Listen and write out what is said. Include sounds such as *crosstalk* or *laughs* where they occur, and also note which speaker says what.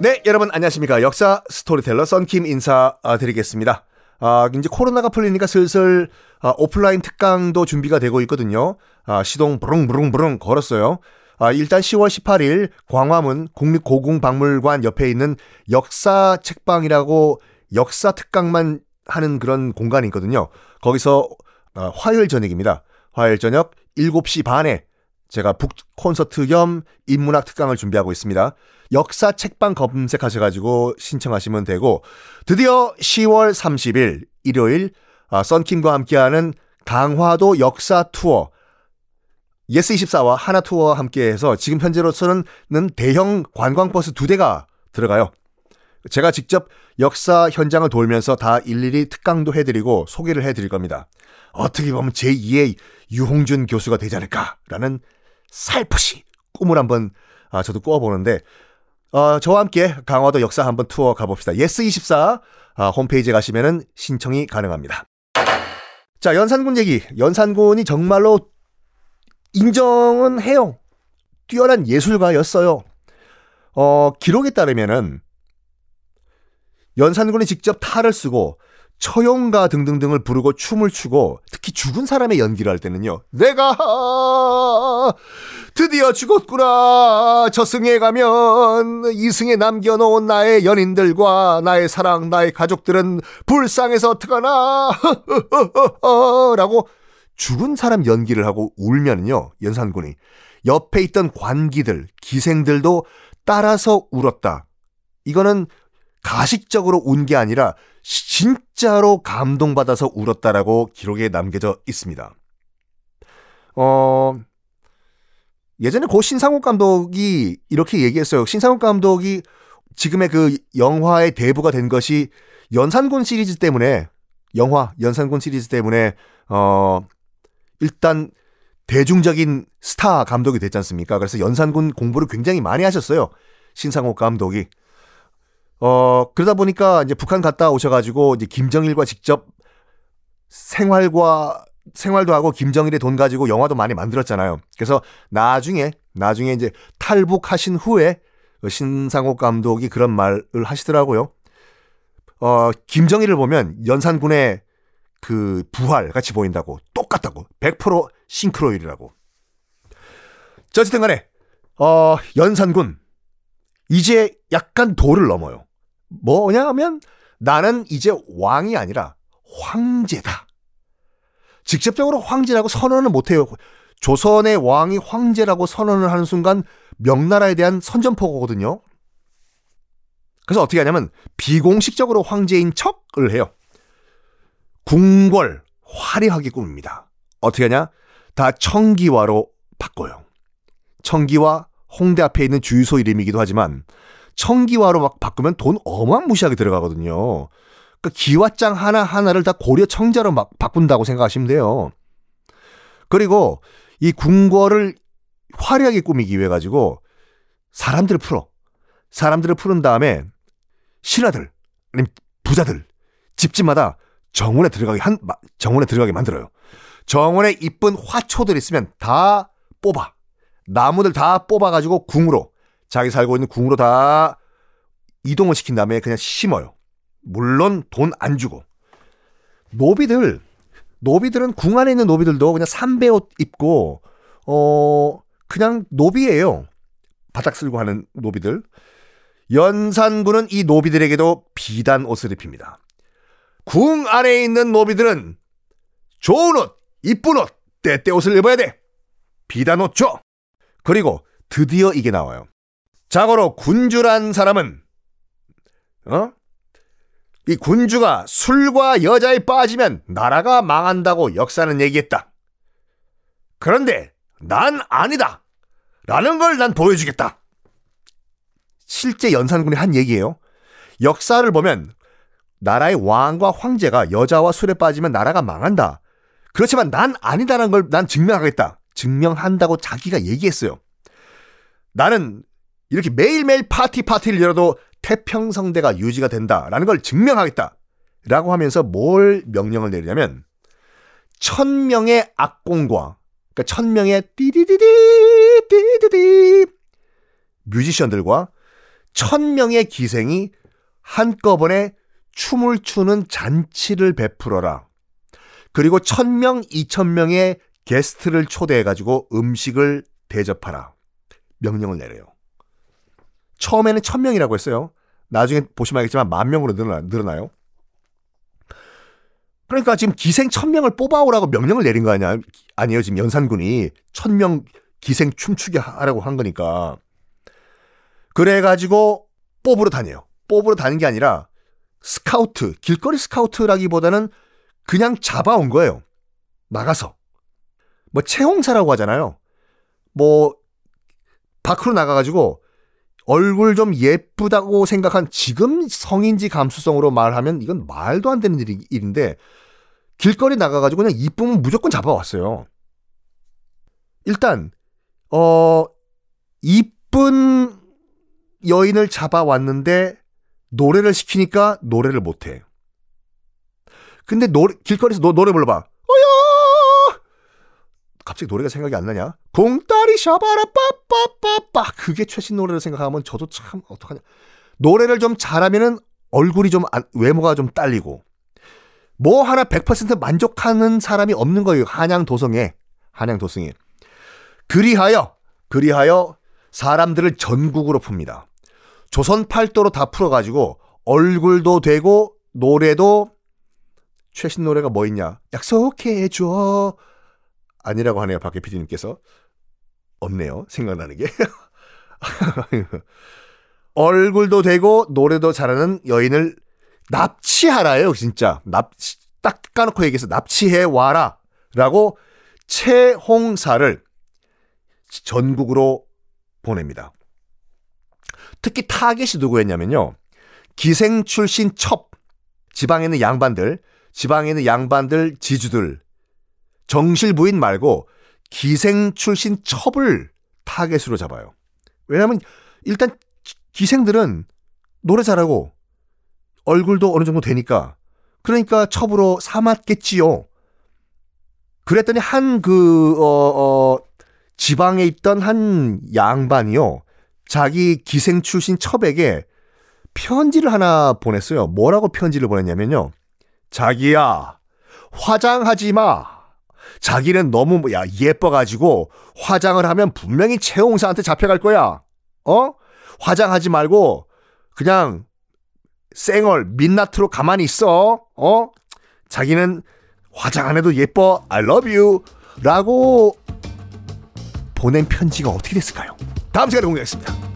Speaker 1: 네, 여러분 안녕하십니까. 역사 스토리텔러 썬킴 인사드리겠습니다. 아, 이제 코로나가 풀리니까 슬슬 아, 오프라인 특강도 준비가 되고 있거든요. 아, 시동 부릉부릉부릉 걸었어요. 아, 일단 10월 18일 광화문 국립고궁박물관 옆에 있는 역사 책방이라고 역사 특강만 하는 그런 공간이 있거든요. 거기서 아, 화요일 저녁입니다. 화요일 저녁 7시 반에 제가 북 콘서트 겸 인문학 특강을 준비하고 있습니다. 역사 책방 검색하셔가지고 신청하시면 되고 드디어 10월 30일 일요일 아, 썬킴과 함께하는 강화도 역사 투어 예스24와 하나 투어와 함께해서 지금 현재로서는 대형 관광버스 두 대가 들어가요. 제가 직접 역사 현장을 돌면서 다 일일이 특강도 해드리고 소개를 해드릴 겁니다. 어떻게 보면 제2의 유홍준 교수가 되지 않을까라는 살포시 꿈을 한번 아, 저도 꾸어보는데 어, 저와 함께 강화도 역사 한번 투어 가봅시다. 예스24 아, 홈페이지에 가시면 신청이 가능합니다. 자, 연산군 얘기. 연산군이 정말로 인정은 해요. 뛰어난 예술가였어요. 어, 기록에 따르면은 연산군이 직접 탈을 쓰고 처용가 등등등을 부르고 춤을 추고 특히 죽은 사람의 연기를 할 때는요. 내가 드디어 죽었구나. 저승에 가면 이승에 남겨놓은 나의 연인들과 나의 사랑, 나의 가족들은 불쌍해서 어떡하나. *laughs* 라고 죽은 사람 연기를 하고 울면요. 연산군이 옆에 있던 관기들, 기생들도 따라서 울었다. 이거는 가식적으로 운 게 아니라 진짜로 감동받아서 울었다라고 기록에 남겨져 있습니다. 어, 예전에 고 신상욱 감독이 이렇게 얘기했어요. 신상욱 감독이 지금의 그 영화의 대부가 된 것이 연산군 시리즈 때문에 영화 연산군 시리즈 때문에 어 일단 대중적인 스타 감독이 됐지 않습니까? 그래서 연산군 공부를 굉장히 많이 하셨어요. 신상욱 감독이. 어, 그러다 보니까 이제 북한 갔다 오셔가지고 이제 김정일과 직접 생활과 생활도 하고 김정일의 돈 가지고 영화도 많이 만들었잖아요. 그래서 나중에 나중에 이제 탈북하신 후에 신상옥 감독이 그런 말을 하시더라고요. 어, 김정일을 보면 연산군의 그 부활 같이 보인다고 똑같다고 100% 싱크로율이라고. 저 어쨌든 간에 어, 연산군 이제 약간 도를 넘어요. 뭐냐 하면 나는 이제 왕이 아니라 황제다. 직접적으로 황제라고 선언을 못해요. 조선의 왕이 황제라고 선언을 하는 순간 명나라에 대한 선전포고거든요. 그래서 어떻게 하냐면 비공식적으로 황제인 척을 해요. 궁궐 화려하게 꾸밉니다. 어떻게 하냐? 다 청기화로 바꿔요. 청기화 홍대 앞에 있는 주유소 이름이기도 하지만 청기화로 막 바꾸면 돈 어마무시하게 들어가거든요. 그러니까 기와장 하나하나를 다 고려 청자로 막 바꾼다고 생각하시면 돼요. 그리고 이 궁궐을 화려하게 꾸미기 위해 가지고 사람들을 풀어. 사람들을 푸른 다음에 신하들, 부자들, 집집마다 정원에 들어가게 한, 정원에 들어가게 만들어요. 정원에 이쁜 화초들 있으면 다 뽑아. 나무들 다 뽑아 가지고 궁으로 자기 살고 있는 궁으로 다 이동을 시킨 다음에 그냥 심어요. 물론 돈 안 주고. 노비들, 노비들은 궁 안에 있는 노비들도 그냥 삼배옷 입고, 어, 그냥 노비예요. 바닥 쓸고 하는 노비들. 연산군은 이 노비들에게도 비단 옷을 입힙니다. 궁 안에 있는 노비들은 좋은 옷, 이쁜 옷, 때때 옷을 입어야 돼. 비단 옷 줘. 그리고 드디어 이게 나와요. 자고로 군주란 사람은 어? 이 군주가 술과 여자에 빠지면 나라가 망한다고 역사는 얘기했다. 그런데 난 아니다. 라는 걸 난 보여주겠다. 실제 연산군이 한 얘기예요. 역사를 보면 나라의 왕과 황제가 여자와 술에 빠지면 나라가 망한다. 그렇지만 난 아니다라는 걸 난 증명하겠다. 증명한다고 자기가 얘기했어요. 나는 이렇게 매일매일 파티 파티를 열어도 태평성대가 유지가 된다라는 걸 증명하겠다. 라고 하면서 뭘 명령을 내리냐면 천 명의 악공과 그러니까 천 명의 띠디디디 띠디디 뮤지션들과 천 명의 기생이 한꺼번에 춤을 추는 잔치를 베풀어라. 그리고 천 명, 이천 명의 게스트를 초대해가지고 음식을 대접하라. 명령을 내려요. 처음에는 천 명이라고 했어요. 나중에 보시면 알겠지만 만 명으로 늘어나, 늘어나요. 그러니까 지금 기생 천 명을 뽑아오라고 명령을 내린 거 아니야? 아니에요. 지금 연산군이 천명 기생 춤추게 하라고 한 거니까. 그래가지고 뽑으러 다녀요. 뽑으러 다닌 게 아니라 스카우트, 길거리 스카우트라기보다는 그냥 잡아온 거예요. 나가서. 뭐 채용사라고 하잖아요. 뭐 밖으로 나가가지고 얼굴 좀 예쁘다고 생각한 지금 성인지 감수성으로 말하면 이건 말도 안 되는 일인데 길거리 나가가지고 그냥 이쁘면 무조건 잡아왔어요. 일단 어 이쁜 여인을 잡아왔는데 노래를 시키니까 노래를 못해. 근데 노래, 길거리에서 노, 노래 불러봐. 갑자기 노래가 생각이 안 나냐? 공따리 샤바라 빠빠빠빠 그게 최신 노래를 생각하면 저도 참 어떡하냐. 노래를 좀 잘하면은 얼굴이 좀 안, 외모가 좀 딸리고 뭐 하나 100% 만족하는 사람이 없는 거예요. 한양 도성에 한양 도성에 그리하여 그리하여 사람들을 전국으로 풉니다. 조선 팔도로 다 풀어가지고 얼굴도 되고 노래도 최신 노래가 뭐 있냐? 약속해줘. 아니라고 하네요, 박계 PD님께서. 없네요, 생각나는 게. *laughs* 얼굴도 되고 노래도 잘하는 여인을 납치하라요, 진짜. 납치, 딱 까놓고 얘기해서 납치해 와라. 라고 최홍사를 전국으로 보냅니다. 특히 타겟이 누구였냐면요. 기생 출신 첩, 지방에 있는 양반들, 지방에 있는 양반들, 지주들, 정실 부인 말고 기생 출신 첩을 타겟으로 잡아요. 왜냐하면 일단 기생들은 노래 잘하고 얼굴도 어느 정도 되니까 그러니까 첩으로 삼았겠지요. 그랬더니 한 그, 어, 어, 지방에 있던 한 양반이요. 자기 기생 출신 첩에게 편지를 하나 보냈어요. 뭐라고 편지를 보냈냐면요. 자기야, 화장하지 마. 자기는 너무 야 예뻐가지고 화장을 하면 분명히 최홍사한테 잡혀갈 거야. 어? 화장하지 말고 그냥 쌩얼 민낯으로 가만히 있어. 어? 자기는 화장 안 해도 예뻐. I love you. 라고 보낸 편지가 어떻게 됐을까요? 다음 시간에 공개하겠습니다.